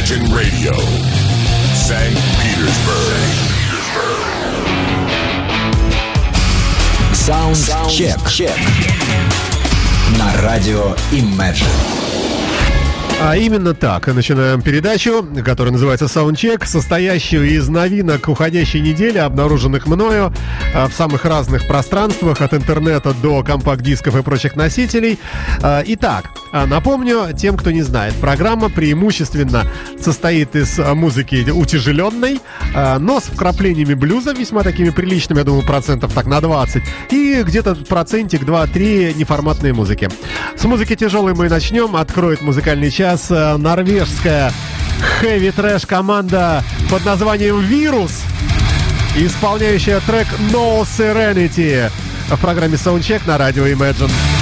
Imagine Radio, St. Petersburg. Саундчек. На радио Imagine. А именно так. Начинаем передачу, которая называется Soundcheck, состоящую из новинок уходящей недели, обнаруженных мною а, в самых разных пространствах, от интернета до компакт-дисков и прочих носителей. А, итак, а, напомню тем, кто не знает, программа преимущественно состоит из музыки утяжеленной, но с вкраплениями блюза, весьма такими приличными, я думаю, процентов так на 20, и где-то процентик 2-3 неформатной музыки. С музыки тяжелой мы начнем, откроет музыкальный час сейчас э, норвежская хэви трэш команда под названием «Вирус», исполняющая трек «No Serenity» в программе Soundcheck на радио Imagine.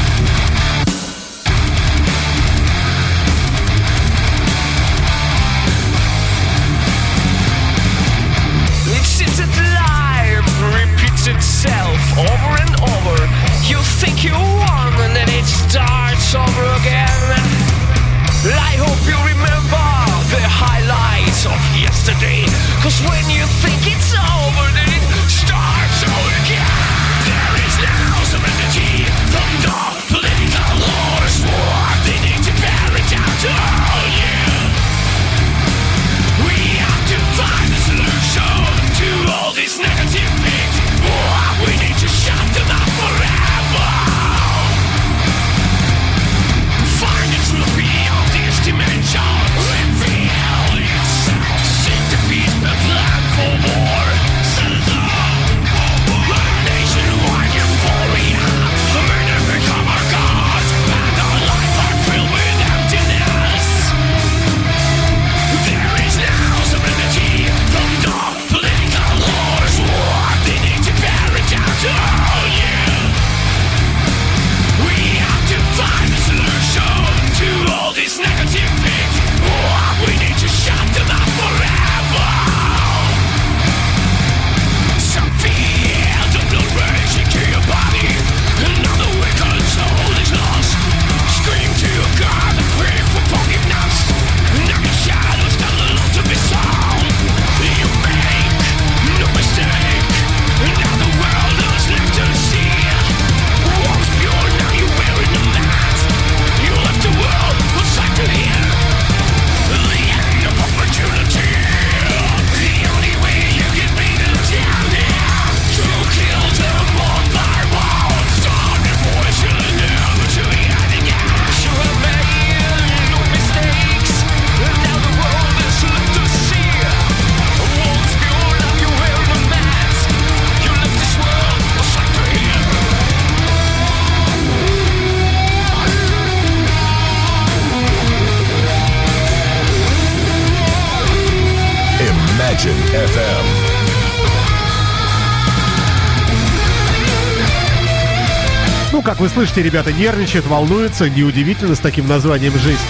Слышите, ребята нервничают, волнуются. Неудивительно с таким названием «Жизнь».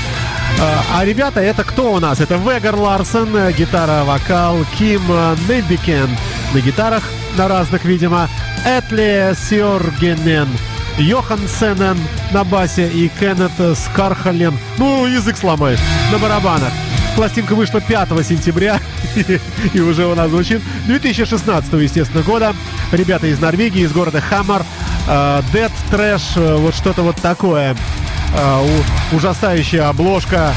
А, а ребята, это кто у нас? Это Вегар Ларсен, гитара, вокал, Ким Небикен на гитарах, на разных, видимо, Этли Сьоргенен, Йохансенен на басе и Кеннет Скархален, ну, язык сломаешь, на барабанах. Пластинка вышла 5 сентября и уже у нас звучит 2016, естественно, года. Ребята из Норвегии, из города Хаммар. Dead Trash, э, вот что-то вот такое. Э, ужасающая обложка,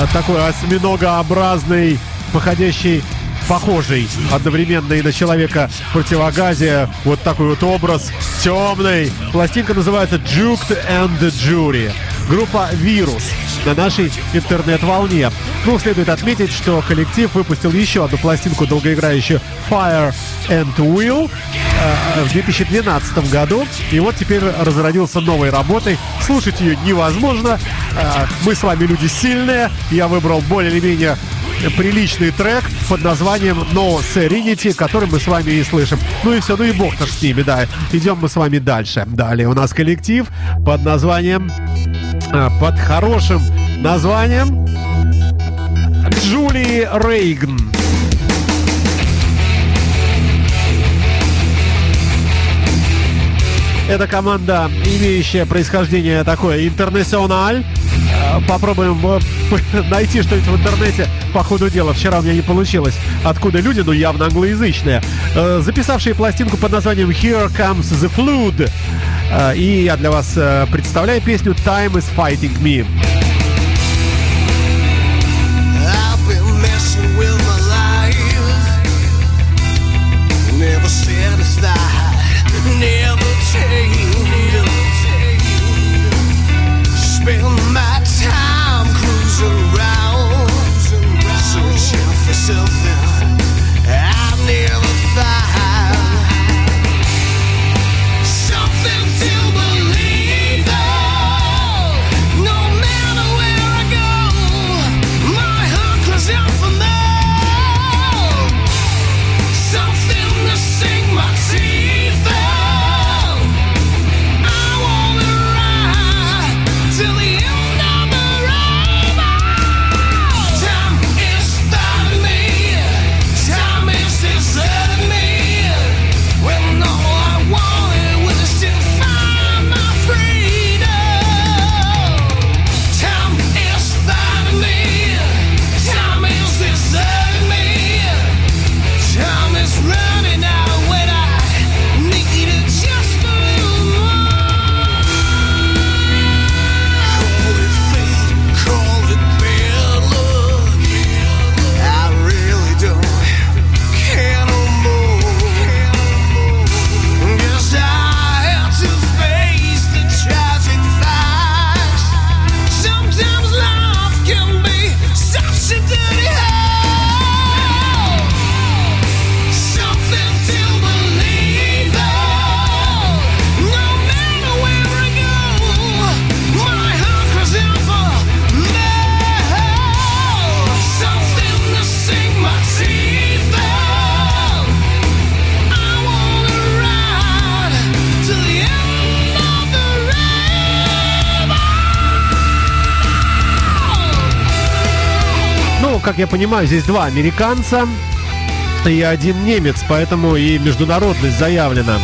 э, такой осьминогообразный, походящий похожий одновременно и на человека в противогазе. Вот такой вот образ темный. Пластинка называется Juked and Jury. Группа «Вирус» на нашей интернет-волне. Ну, следует отметить, что коллектив выпустил еще одну пластинку, долгоиграющую Fire and Will э, в 2012 году. И вот теперь разродился новой работой. Слушать ее невозможно. Э, мы с вами люди сильные. Я выбрал более или менее приличный трек под названием No Serenity, который мы с вами и слышим. Ну и все, ну и бог-то с ними, да. Идем мы с вами дальше. Далее у нас коллектив под названием... Под хорошим названием Джули Рейгн. Это команда, имеющая происхождение такое интернациональ. Э, попробуем э, найти что-нибудь в интернете по ходу дела. Вчера у меня не получилось. Откуда люди, ну явно англоязычные, э, записавшие пластинку под названием Here Comes the Flood. И я для вас представляю песню Time is Fighting Me. Понимаю, здесь два американца и один немец, поэтому и международность заявлена.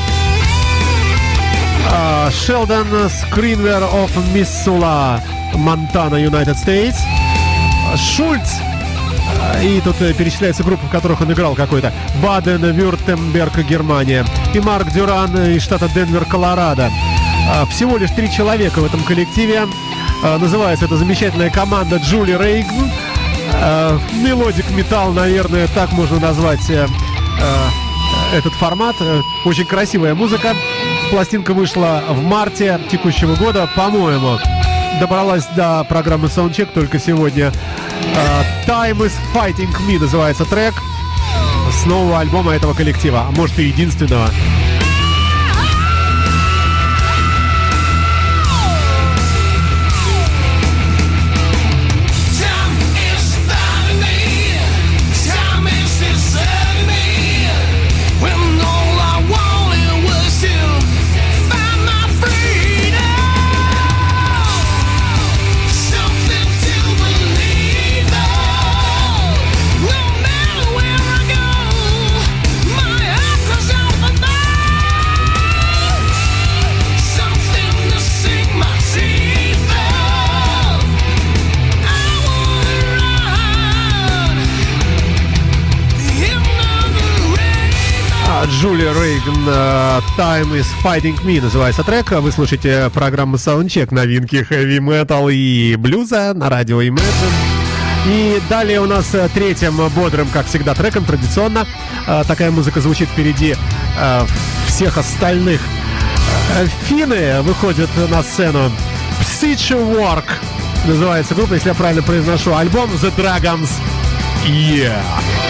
А, Шелдон Скринвер of Миссула, Монтана, United States. Шульц а, и тут э, перечисляется группа, в которых он играл какой-то. Баден, Вюртемберг, Германия. И Марк Дюран из штата Денвер, Колорадо. А, всего лишь три человека в этом коллективе. Называется эта замечательная команда July Reign. Э, melodic metal, наверное, так можно назвать э, э, этот формат. Очень красивая музыка. Пластинка вышла в марте текущего года, по-моему. Добралась до программы Soundcheck только сегодня. Time is Fighting Me называется трек с нового альбома этого коллектива, а может и единственного. Джулия Рейган «Time is Fighting Me» называется трек. Вы слушаете программу Soundcheck, новинки heavy metal и блюза на радио Imagine. И далее у нас э, третьим бодрым, как всегда, треком традиционно. Э, такая музыка звучит впереди э, всех остальных. Финны выходят на сцену. Psyche Work называется группа, если я правильно произношу. Альбом The Dragons. Yeah!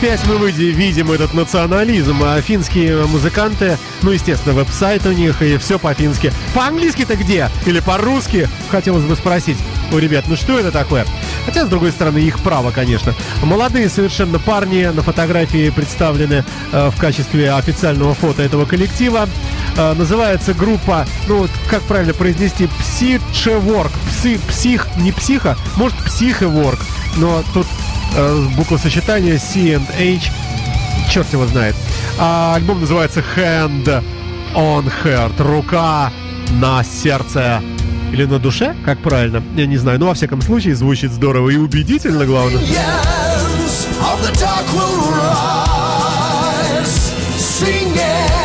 Опять мы видим этот национализм. А финские музыканты, ну, естественно, веб-сайт у них, и все по-фински. По-английски-то где? Или по-русски? Хотелось бы спросить у ребят, ну что это такое? Хотя, с другой стороны, их право, конечно. Молодые совершенно парни на фотографии представлены э, в качестве официального фото этого коллектива. Э, называется группа, ну, вот как правильно произнести, Псичеворк. Пси, псих, не психа, может, психеворк. Но тут э, буквосочетание C and H, черт его знает. А альбом называется Hand on Heart. Рука на сердце. Или на душе, как правильно, я не знаю. Но во всяком случае звучит здорово и убедительно, главное. The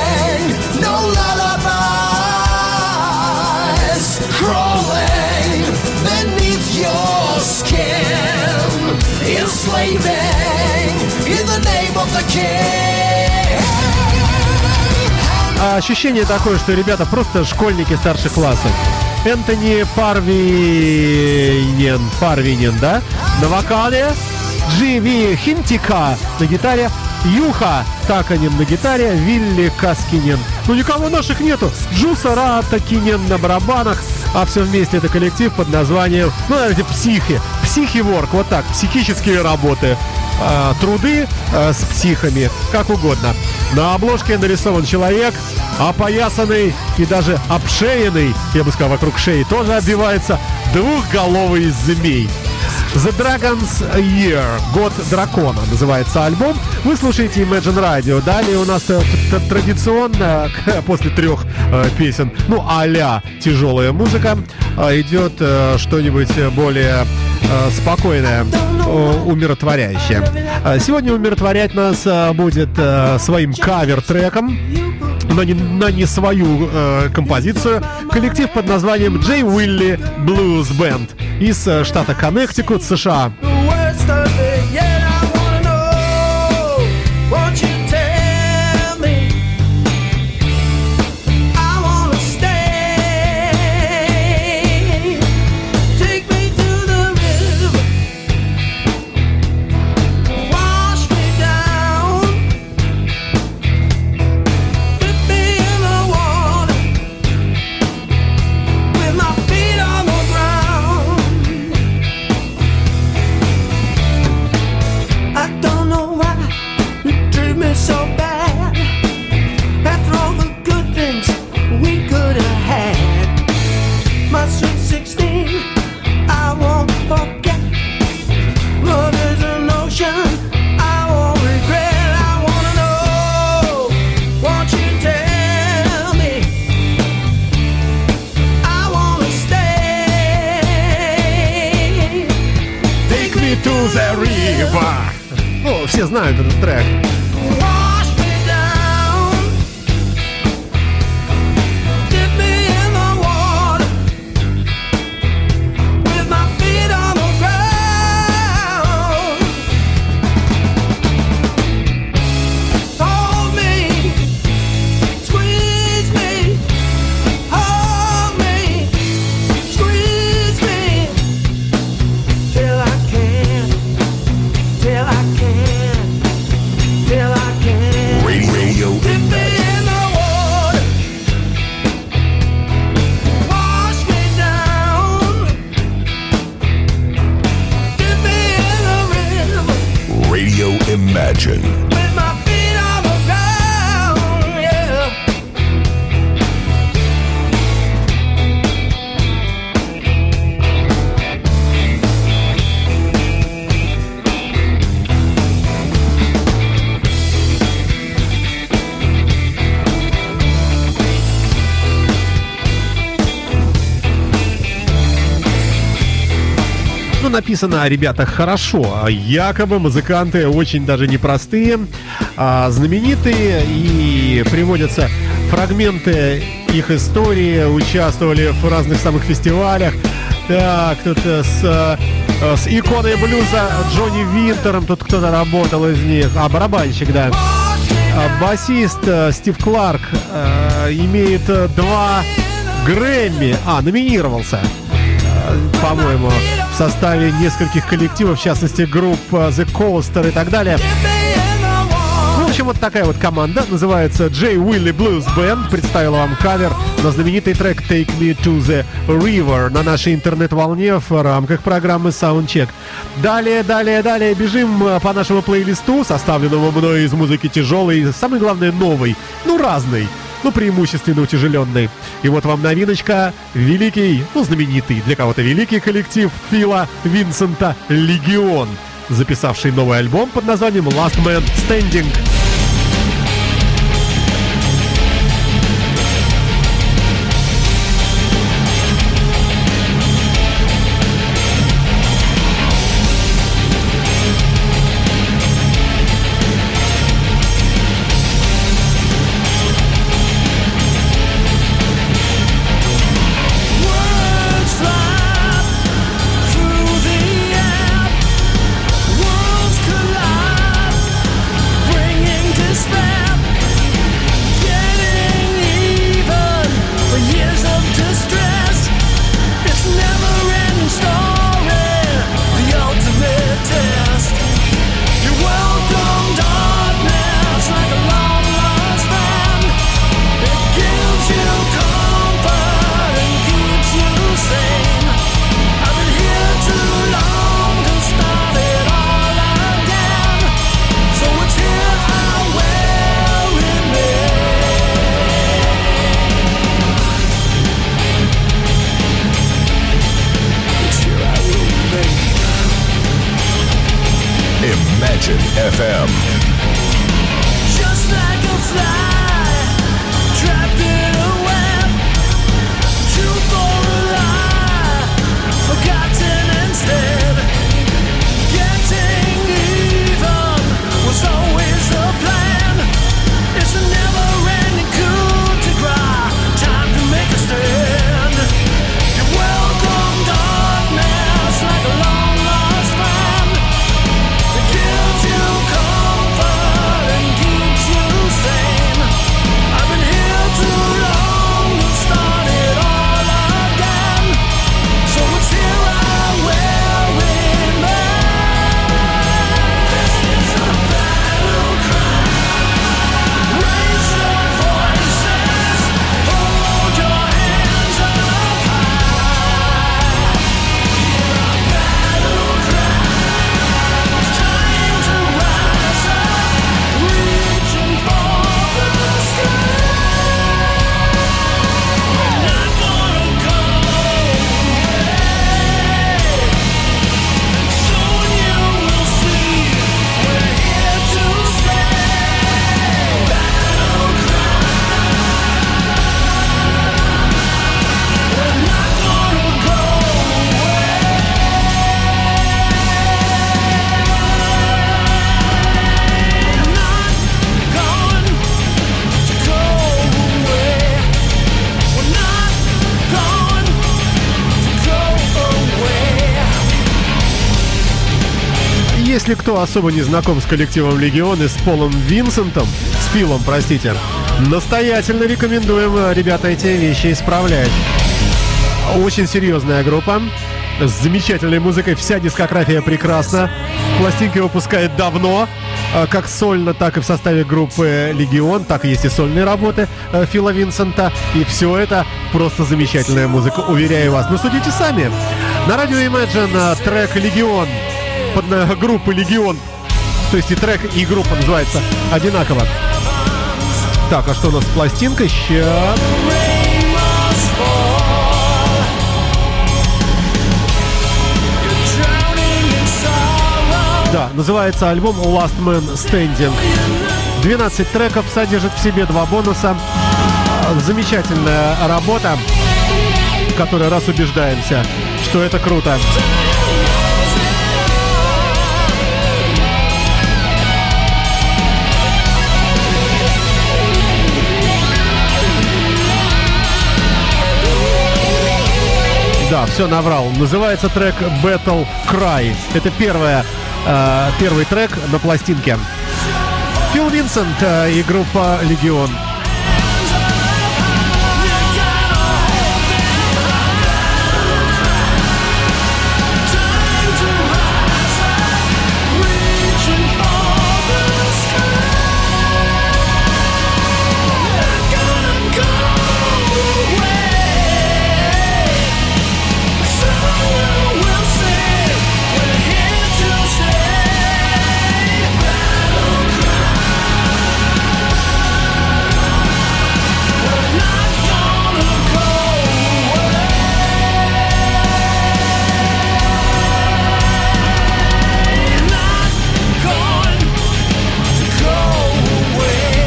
king. А ощущение такое, что ребята просто школьники старших классов. Энтони Парвинен, Парвинен, да? На вокале. Дживи Хинтика на гитаре. Юха Таканин на гитаре. Вилли Каскинен. Ну никого наших нету. Джуса Ратакинен на барабанах. А все вместе это коллектив под названием, ну, давайте, психи. Психиворк, вот так, психические работы. А, труды а, с психами, как угодно. На обложке нарисован человек, опоясанный и даже обшеянный, я бы сказал, вокруг шеи тоже оббивается, двухголовый змей. The Dragon's Year, Год дракона, называется альбом. Вы слушаете Imagine Radio. Далее у нас э, традиционно, после трех э, песен, ну, а-ля тяжелая музыка, э, идет что-нибудь более спокойное, умиротворяющее. Сегодня умиротворять нас будет своим кавер-треком но не, на не свою э, композицию. Коллектив под названием Джей Уилли Blues Band из штата Коннектикут, США. The river. Ну, все знают этот трек. Написано о ребятах хорошо. А Якобы музыканты очень даже непростые, а знаменитые, и приводятся фрагменты их истории, участвовали в разных самых фестивалях. Так, тут э, с, э, с иконой блюза Джонни Винтером тут кто-то работал из них. А, барабанщик, да. А, Басист э, Стив Кларк имеет два Грэмми. А, номинировался по-моему, в составе нескольких коллективов, в частности, групп э, The Coaster и так далее. Dip me общем, вот такая вот команда, называется J. Willy Blues Band, представила вам кавер на знаменитый трек Take Me to the River на нашей интернет-волне в рамках программы Soundcheck. Далее, далее, далее бежим э, по нашему плейлисту, составленному мной из музыки тяжелой, самое главное новой, ну разной ну, преимущественно утяжеленный. И вот вам новиночка. Великий, ну, знаменитый, для кого-то великий коллектив Фила Винсента «Легион», записавший новый альбом под названием «Last Man Standing». Особо не знаком с коллективом Легион и с Полом Винсентом, с Филом, простите, настоятельно рекомендуем, э, ребята, эти вещи исправлять. Очень серьезная группа, с замечательной музыкой, вся дискография прекрасна. Пластинки выпускает давно, э, как сольно, так и в составе группы Легион, так и есть и сольные работы э, Фила Винсента. И все это просто замечательная музыка, уверяю вас. Ну судите сами. На радио Imagine трек Легион под э, группы Легион. То есть и трек, и группа называется одинаково. Так, а что у нас с пластинкой? Сейчас. Да, называется альбом Last Man Standing. 12 треков содержит в себе два бонуса. Замечательная работа, в которой раз убеждаемся, что это круто. Да, все наврал. Называется трек Battle Cry. Это первая, э, первый трек на пластинке. Фил Винсент э, и группа Легион.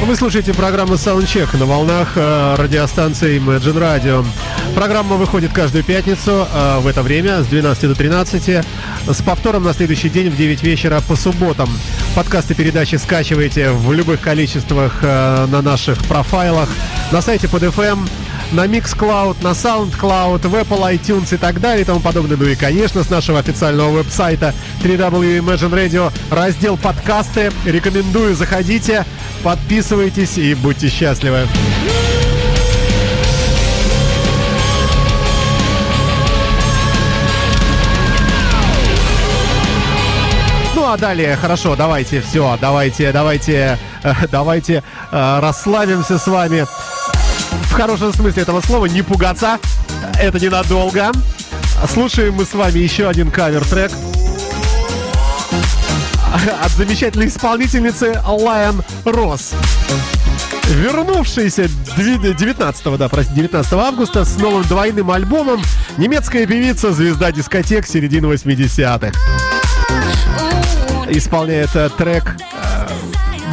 Вы слушаете программу Soundcheck на волнах э, радиостанции Imagine Radio. Программа выходит каждую пятницу э, в это время с 12 до 13, с повтором на следующий день в 9 вечера по субботам. Подкасты передачи скачивайте в любых количествах э, на наших профайлах, на сайте под FM, на Mixcloud, на SoundCloud, в Apple iTunes и так далее и тому подобное. Ну и, конечно, с нашего официального веб-сайта www Imagine Radio, раздел подкасты. Рекомендую, заходите, подписывайтесь и будьте счастливы. Ну а далее, хорошо, давайте, все, давайте, давайте, э, давайте э, расслабимся с вами. В хорошем смысле этого слова, не пугаться, это ненадолго. Слушаем мы с вами еще один кавер-трек от замечательной исполнительницы Lion Ross. Вернувшаяся 19, да, простите, 19 августа с новым двойным альбомом немецкая певица, звезда дискотек середины 80-х. Исполняет э, трек, э,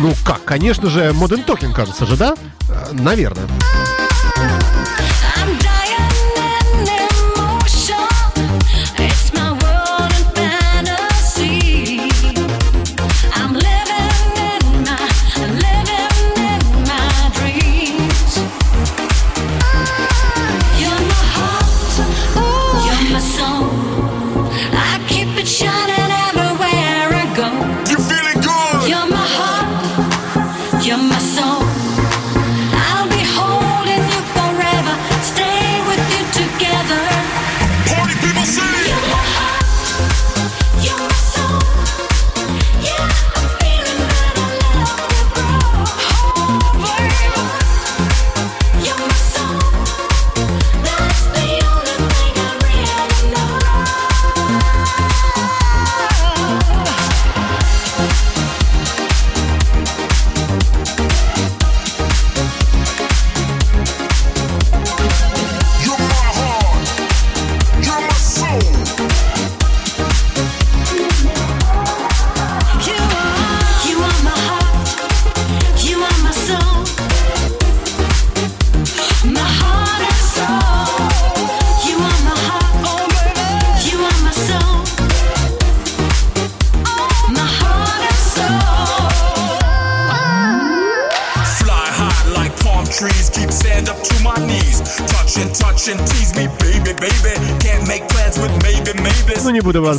ну как, конечно же, Modern Talking, кажется же, да? Э, наверное.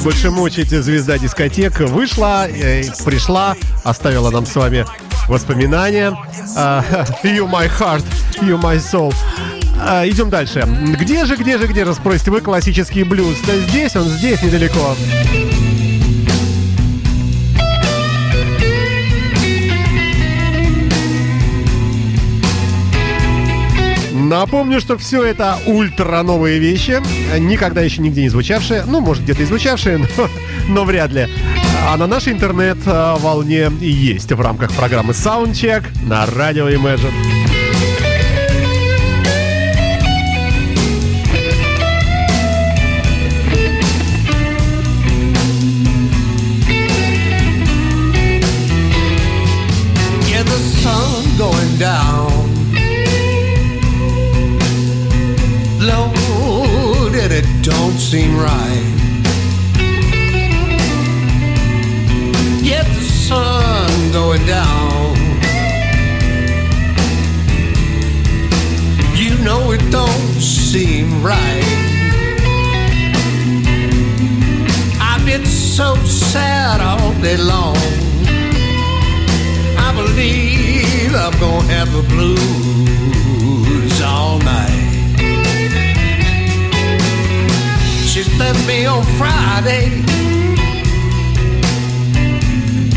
Больше мучить. Звезда дискотек вышла, э, пришла, оставила нам с вами воспоминания. А, you my heart, you my soul. А, идем дальше. Где же, где же, где же, спросите вы, классический блюз? Да здесь он, здесь недалеко. Напомню, что все это ультра новые вещи, никогда еще нигде не звучавшие, ну, может, где-то и звучавшие, но, но вряд ли. А на нашей интернет-волне есть в рамках программы Soundcheck на радио Imagine. Seem right. Yeah, the sun going down. You know it don't seem right. I've been so sad all day long. I believe I'm gonna have the blues on Friday,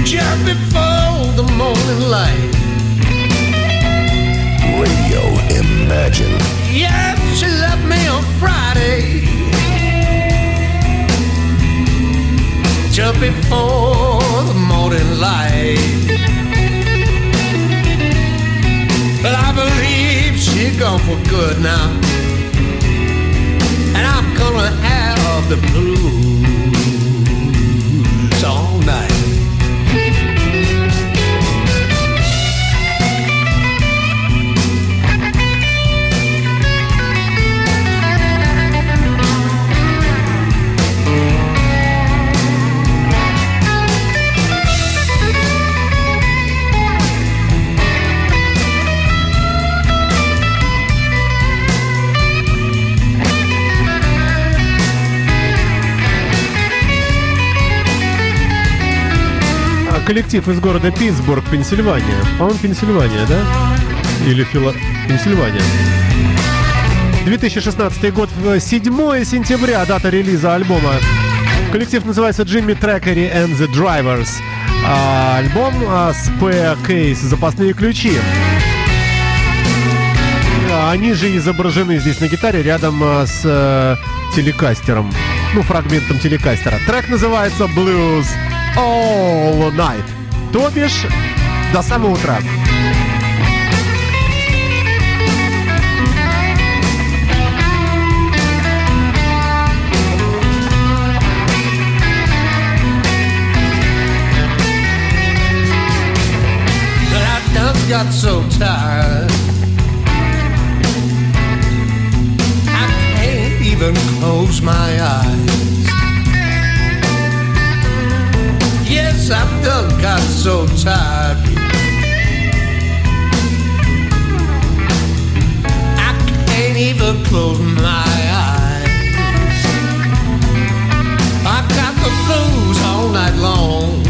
just before the morning light. Radio Imagine. Yeah, she left me on Friday, just before the morning light. But I believe she gone for good now. The blues коллектив из города Питтсбург, Пенсильвания. По-моему, Пенсильвания, да? Или Фила... Пенсильвания. 2016 год, в 7 сентября, дата релиза альбома. Коллектив называется Jimmy Trackery and the Drivers. А альбом а, Spare Case «Запасные ключи». А Они же изображены здесь на гитаре рядом а, с э, телекастером. Ну, фрагментом телекастера. Трек называется Blues All Night. То бишь, до самого утра. Got so tired. I can't even close my eyes. Yes, I've done got so tired. I can't even close my eyes. I got the blues all night long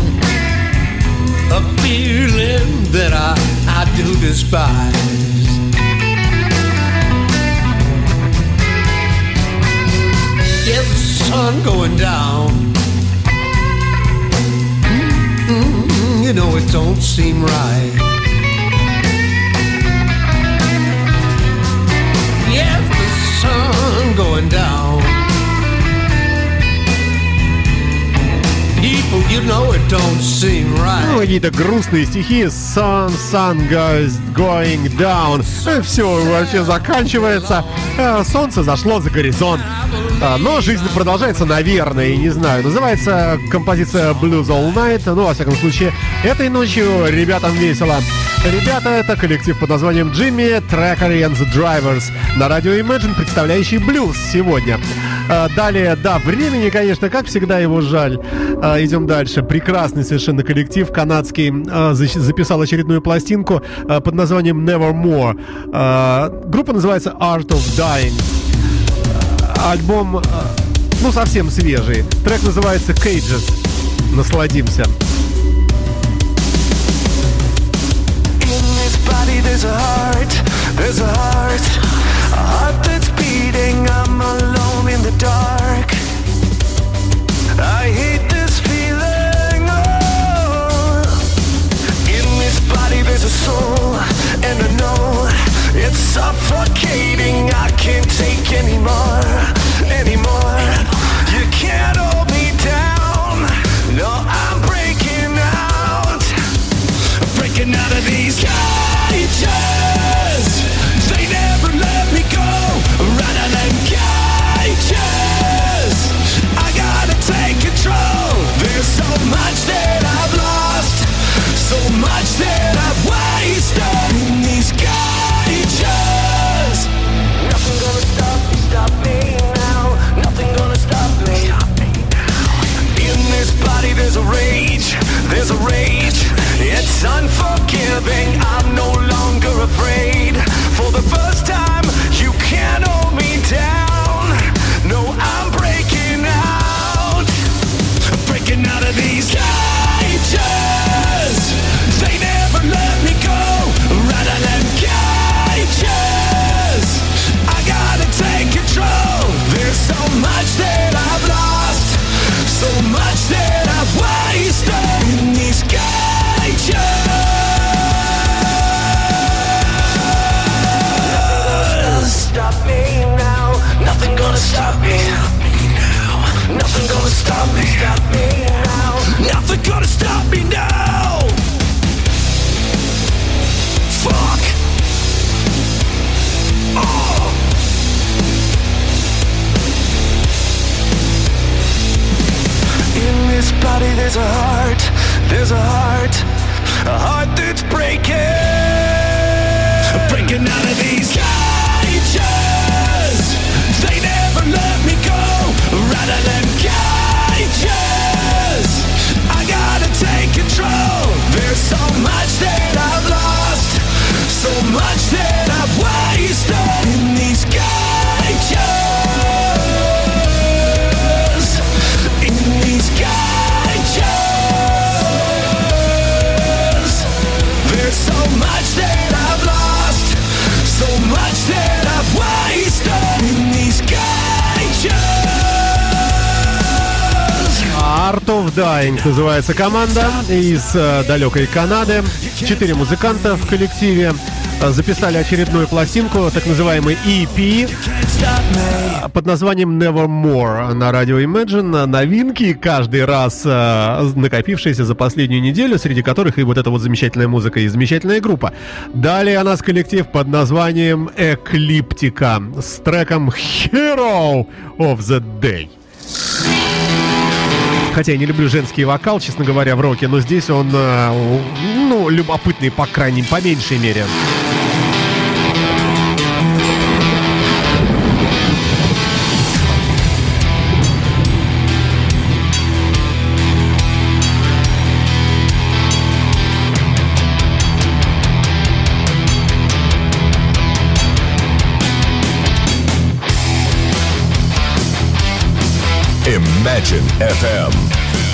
a feeling that I, I do despise. Yeah, the sun going down. You know it don't seem right. Yeah, the sun going down. People, you know it don't seem right. Ну, какие-то грустные стихи. Sun, sun goes going down. Все вообще заканчивается. Э, Солнце зашло за горизонт. А, Но жизнь продолжается, наверное, не знаю. Называется композиция Blues All Night. Ну, во всяком случае, этой ночью ребятам весело. Ребята, это коллектив под названием Jimmy Trackery and the Drivers на радио Imagine, представляющий блюз сегодня. А, Далее, да, времени, конечно, как всегда его жаль. А, Идем дальше. Прекрасный совершенно коллектив канадский записал очередную пластинку под названием Nevermore. Группа называется Art of Dying. Альбом, а, ну, совсем свежий. Трек называется Cages. Насладимся. Oh. Soul, it's suffocating. I can't take anymore, anymore. Unforgiving, Dying называется команда из э, далекой Канады. Четыре музыканта в коллективе э, записали очередную пластинку, так называемый EP, э, под названием Nevermore на радио Imagine. Новинки каждый раз накопившиеся за последнюю неделю, среди которых и вот эта вот замечательная музыка и замечательная группа. Далее у нас коллектив под названием Эклиптика с треком Hero of the Day. Хотя я не люблю женский вокал, честно говоря, в роке, но здесь он, э, ну, любопытный, по крайней, по меньшей мере. Imagine FM.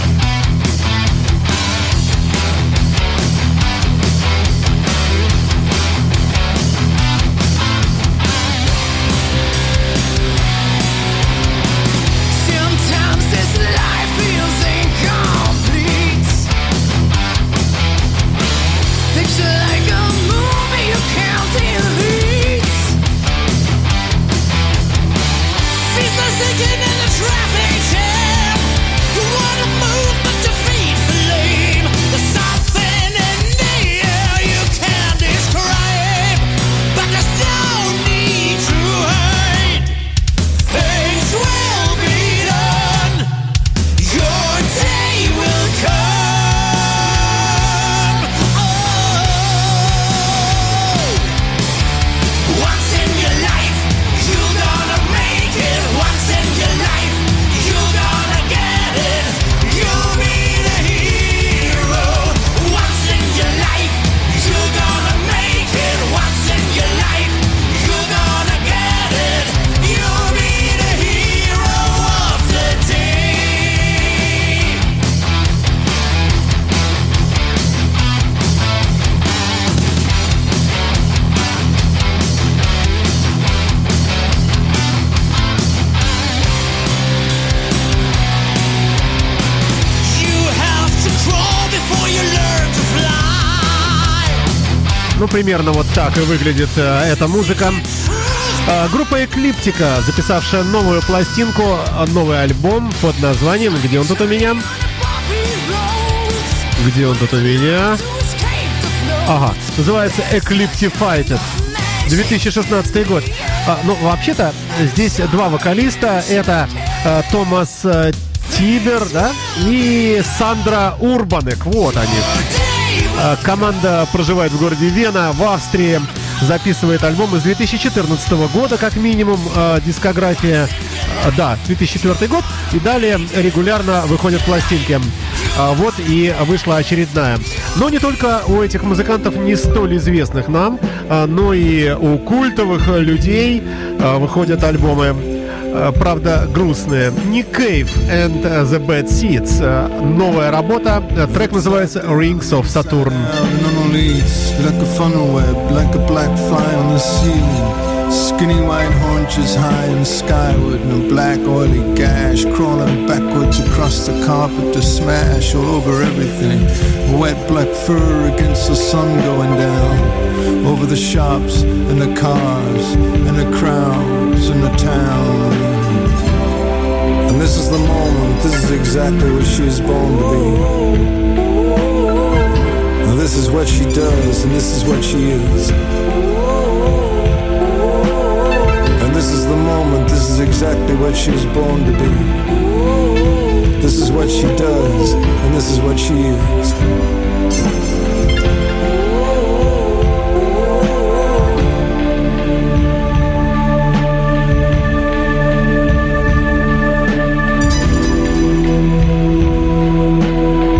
Примерно вот так и выглядит э, эта музыка. Э, группа Эклиптика, записавшая новую пластинку, новый альбом под названием «Где он тут у меня?» Где он тут у меня? Ага, называется Ecliptified. 2016 год. А, ну, вообще-то, здесь два вокалиста. Это э, Томас э, Тибер, да? И Сандра Урбанек. Вот они. Э, Команда проживает в городе Вена, в Австрии. Записывает альбом из 2014 года, как минимум, э, дискография. э, Да, 2004 год. И далее регулярно выходят пластинки. Вот и вышла очередная. Но не только у этих музыкантов не столь известных нам, но и у культовых людей выходят альбомы. А, Правда, грустные. Nick Cave and the Bad Seeds. А, Новая работа. А, Трек называется Rings of Saturn. And. Skinny white haunches high and skyward, and a black oily gash crawling backwards across the carpet to smash all over everything. Wet black fur against the sun going down over the shops and the cars and the crowds and the town. And this is the moment, this is exactly what she born to be. Now this is what she does, and this is what she is. This is the moment, this is exactly what she was born to be. This is what she does, and this is what she is.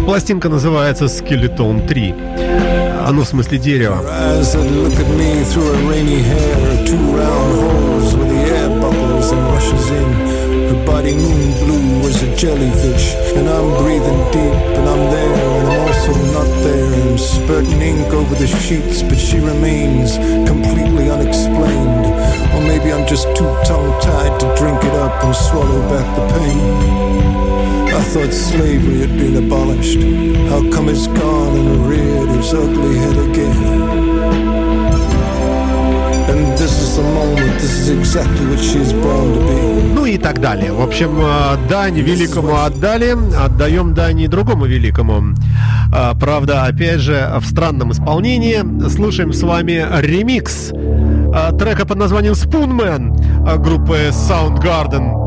Пластинка называется Skeleton 3. Оно в смысле дерево. Bubbles in. Her body moon blue as a jellyfish, and I'm breathing deep, and I'm there, and I'm also not there. I'm spurting ink over the sheets, but she remains completely unexplained. Or maybe I'm just too tongue tied to drink it up and swallow back the pain. I thought slavery had been abolished. How come it's gone and reared its ugly head again? Ну и так далее. В общем, э, дань великому отдали, отдаем дань и другому великому. А, Правда, опять же, в странном исполнении слушаем с вами ремикс а, трека под названием Spoonman группы Soundgarden.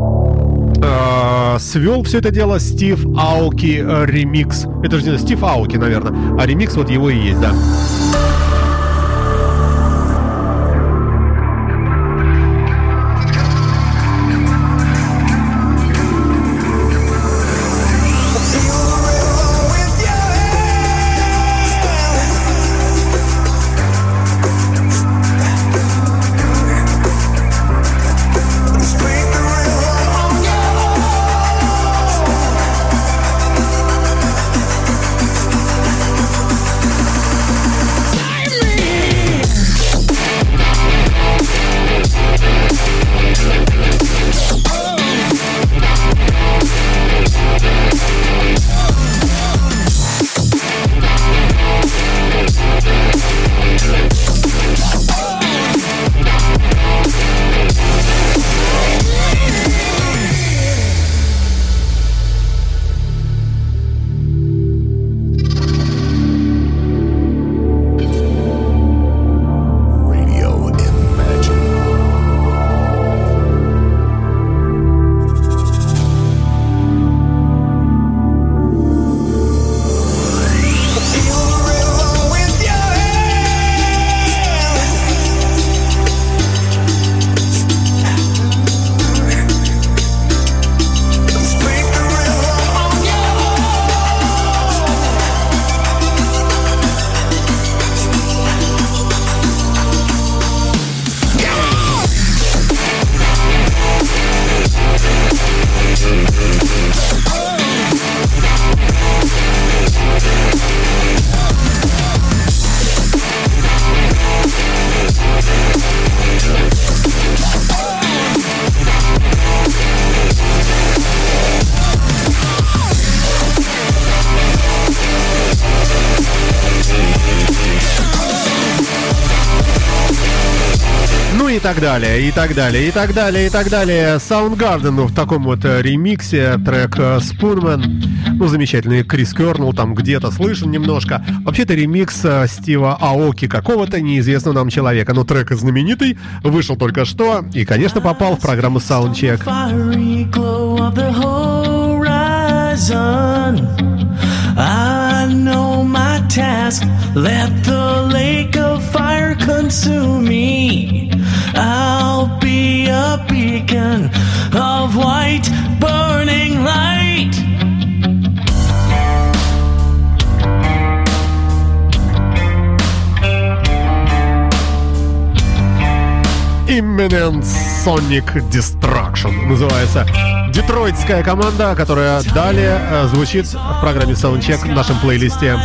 Свел все это дело Стив Ауки э, ремикс. Это же не Стив Ауки, наверное. А ремикс вот его и есть, да. Так далее, и так далее, и так далее, и так далее. Soundgarden в таком вот э, ремиксе, трек э, Spoonman. Ну, замечательный Крис Кернел там где-то слышен немножко. Вообще-то ремикс э, Стива Аоки какого-то неизвестного нам человека. Но трек знаменитый, вышел только что и, конечно, попал в программу Soundcheck. Task. Let the lake of fire consume me. I'll be a beacon of white burning light. Imminent Sonic Destruction называется детройтская команда, которая далее э, звучит в программе Soundcheck в нашем плейлисте.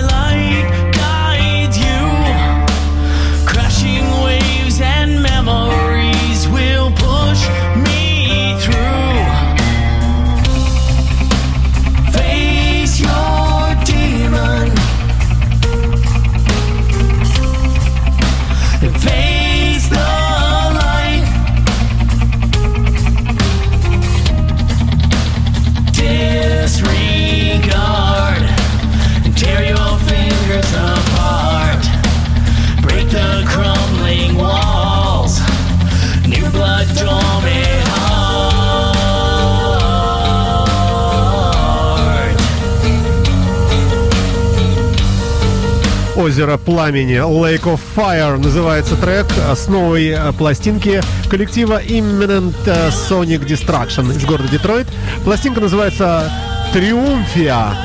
Озеро пламени Lake of Fire называется трек с новой э, пластинки коллектива Imminent э, Sonic Destruction из города Детройт. Пластинка называется Триумфия.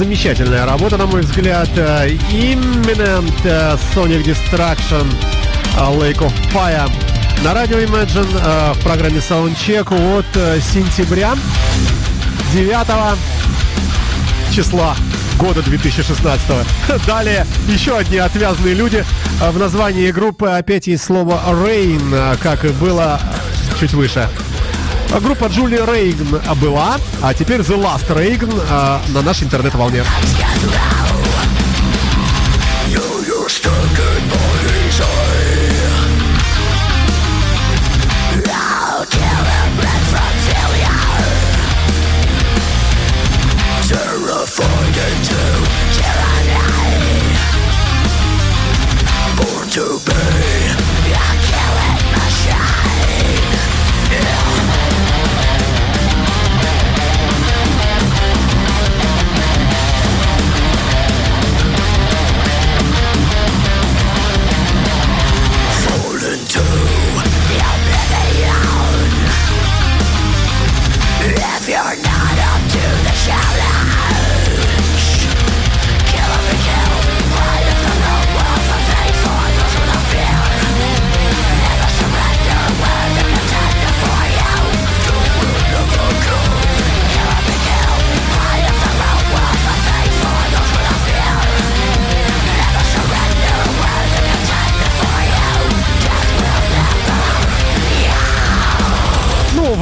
Замечательная работа, на мой взгляд. Э, Imminent э, Sonic Destruction э, Lake of Fire на радио Imagine в программе Soundcheck от сентября 9 числа года 2016. Далее еще одни отвязные люди. В названии группы опять есть слово Rain, как и было чуть выше. А Группа Джули Рейгн была, а теперь The Last Рейгн а, на нашей интернет-волне. Ну,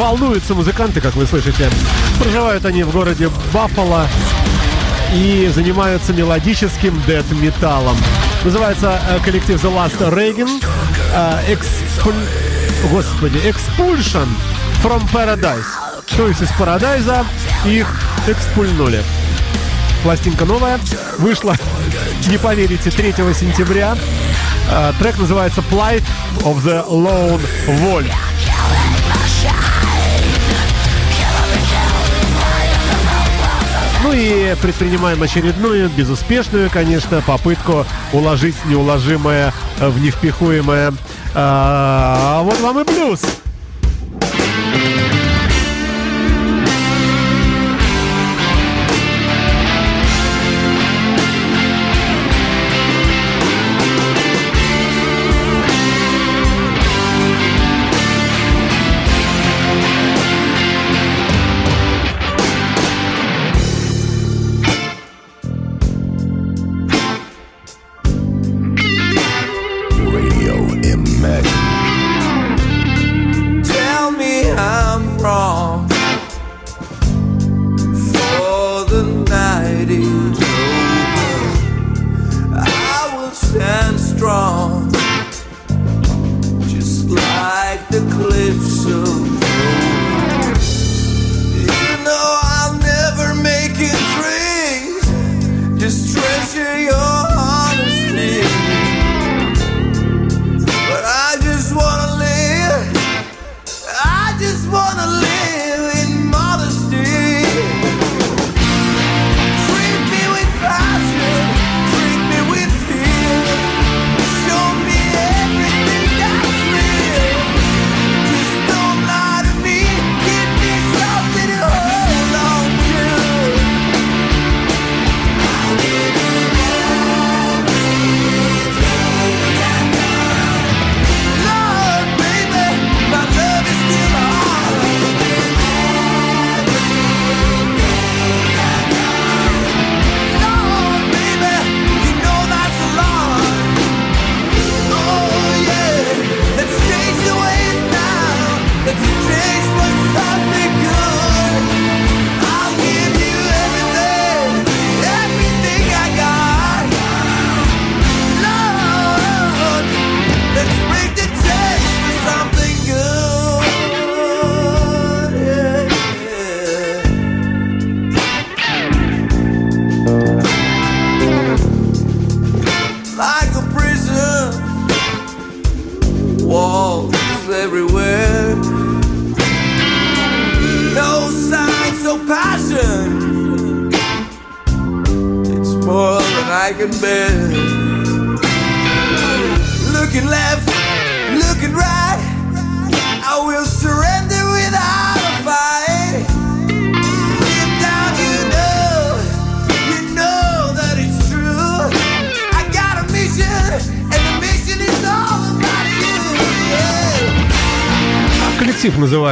волнуются музыканты, как вы слышите. Проживают они в городе Баффало и занимаются мелодическим дэт-металлом. Называется э, коллектив The Last Reagan. э, Expul- Господи, Expulsion from Paradise. То есть из Парадайза их экспульнули. Пластинка новая, вышла, не поверите, 3 сентября. Э, Трек называется Plight of the Lone Wolf. Ну и предпринимаем очередную, безуспешную, конечно, попытку уложить неуложимое в невпихуемое. А, вот вам и плюс.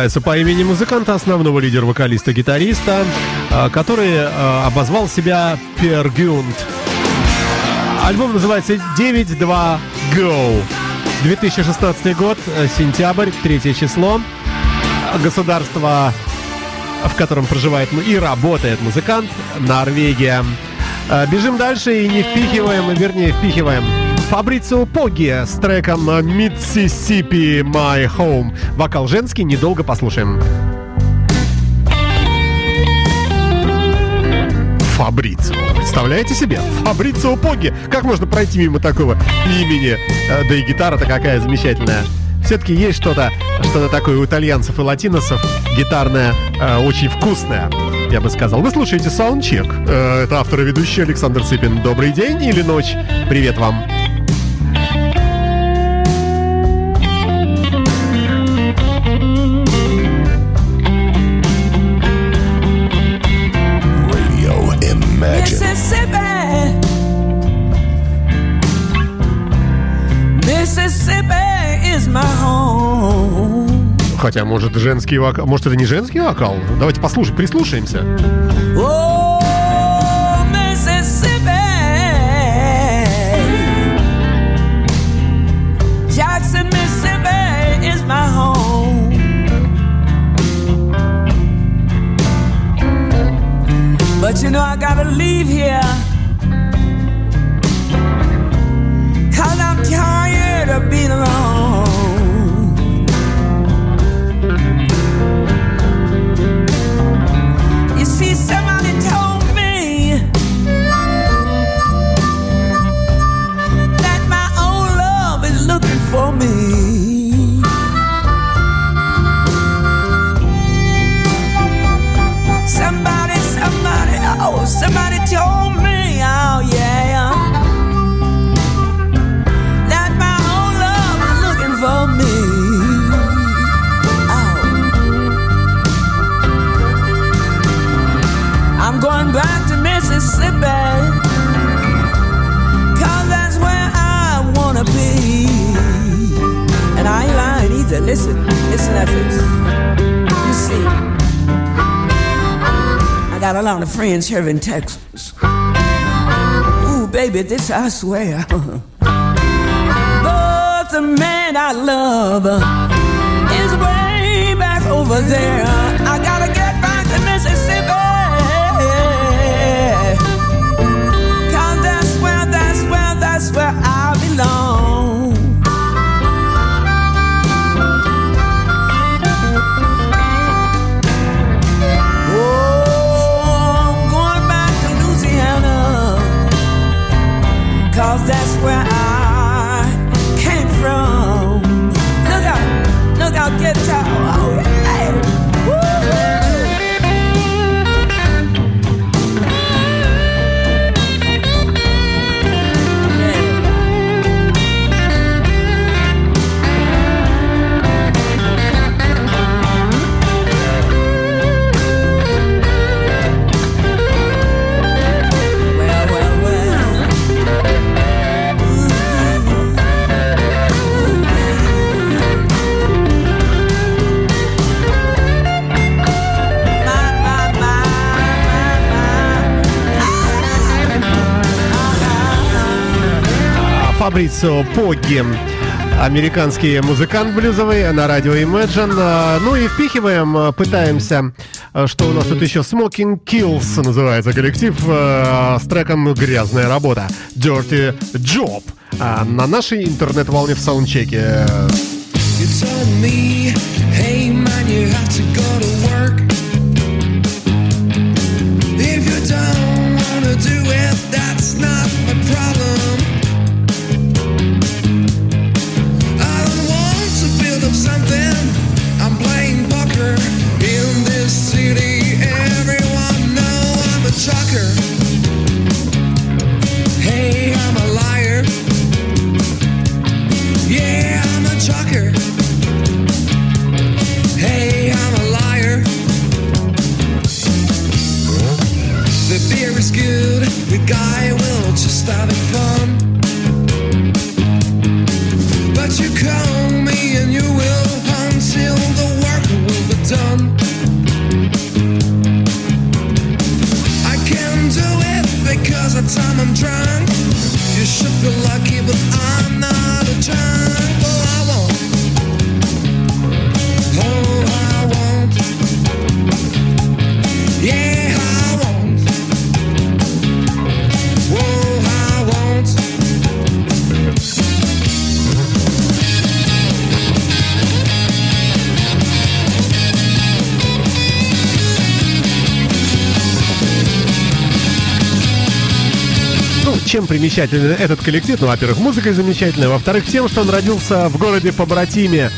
Называется по имени музыканта, основного лидера-вокалиста-гитариста, а, который а, обозвал себя Пергюнд. Альбом называется 9.2 Go. 2016 год, э, сентябрь, третье число. Государство, в котором проживает ну, и работает музыкант, Норвегия. Э, Бежим дальше и не впихиваем, вернее, впихиваем Фабрицио Поги с треком Mississippi My Home. Вокал женский, недолго послушаем. Фабрицио. Представляете себе? Фабрицио Поги. Как можно пройти мимо такого имени? Э, Да и гитара-то какая замечательная. Все-таки есть что-то, что-то такое у итальянцев и латиносов. Гитарная, э, очень вкусная, я бы сказал. Вы слушаете Soundcheck. Э, это автор и ведущий Александр Цыпин. Добрый день или ночь. Привет вам. Хотя, может, женский вокал... Может, это не женский вокал? Давайте послушаем, прислушаемся. Oh. But you know, I gotta leave here. Cause I'm tired of being alone. Me. Of friends here in Texas. Ooh, baby, this I swear. but the man I love is way back over there. Фабрицио Погги. Американский музыкант блюзовый на радио Imagine. А, Ну и впихиваем, а, пытаемся, а, что у нас тут еще Smoking Kills называется коллектив с треком «Грязная работа» Dirty Job на нашей интернет-волне в саундчеке. If you don't wanna do it, that's not my problem. Guy will just having fun. Чем примечателен этот коллектив? Ну, во-первых, музыка замечательная. Во-вторых, тем, что он родился в городе побратиме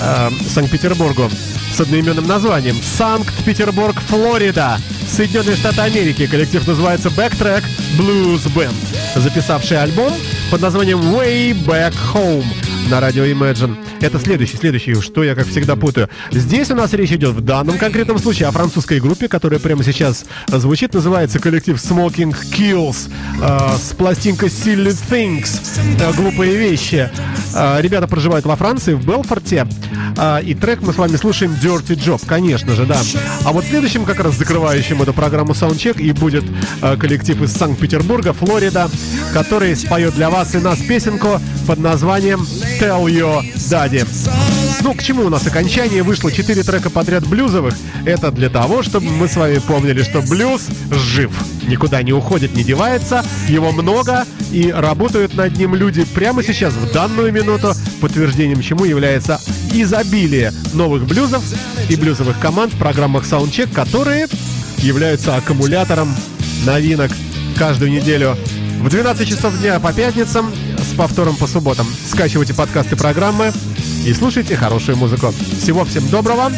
э, Санкт-Петербургу с одноименным названием Санкт-Петербург, Флорида, Соединенные Штаты Америки. Коллектив называется Backtrack Blues Band, записавший альбом под названием Way Back Home на радио Imagine. Это следующий, следующий, что я, как всегда, путаю. Здесь у нас речь идет в данном конкретном случае о французской группе, которая прямо сейчас звучит. Называется коллектив Smoking Kills э, с пластинкой Silly Things. э, глупые вещи. Э, ребята проживают во Франции, в Белфорте. Э, и трек мы с вами слушаем Dirty Job, конечно же, да. А вот следующим, как раз закрывающим эту программу Soundcheck, и будет э, коллектив из Санкт-Петербурга, Флорида, который споет для вас и нас песенку под названием Tell Your Daddy. Ну, к чему у нас окончание? Вышло 4 трека подряд блюзовых. Это для того, чтобы мы с вами помнили, что блюз жив. Никуда не уходит, не девается. Его много, и работают над ним люди прямо сейчас, в данную минуту, подтверждением чему является изобилие новых блюзов и блюзовых команд в программах Soundcheck, которые являются аккумулятором новинок каждую неделю в 12 часов дня по пятницам с повтором по субботам. Скачивайте подкасты программы и слушайте хорошую музыку. Всего всем доброго.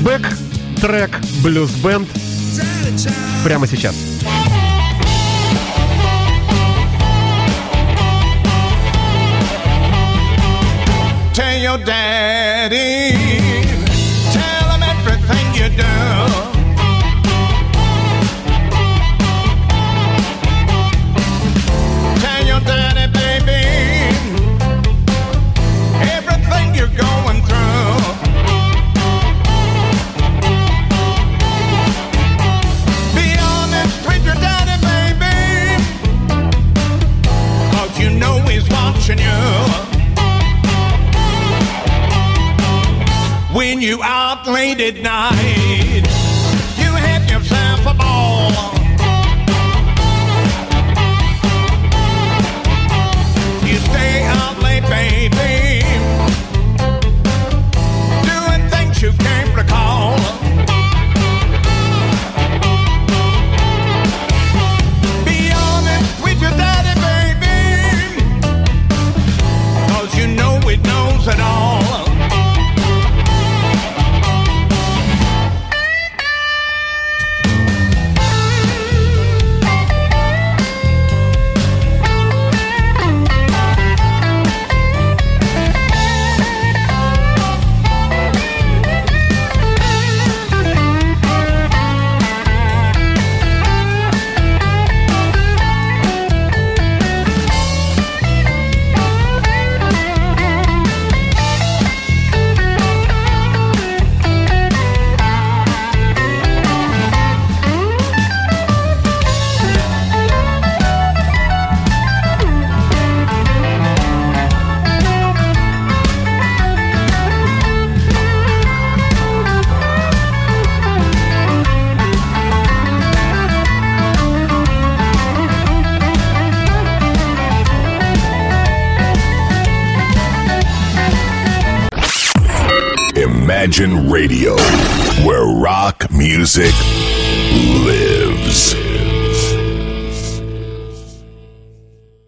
Бэк, трек, блюз бенд прямо сейчас. Tell your daddy, tell him everything you do. did not.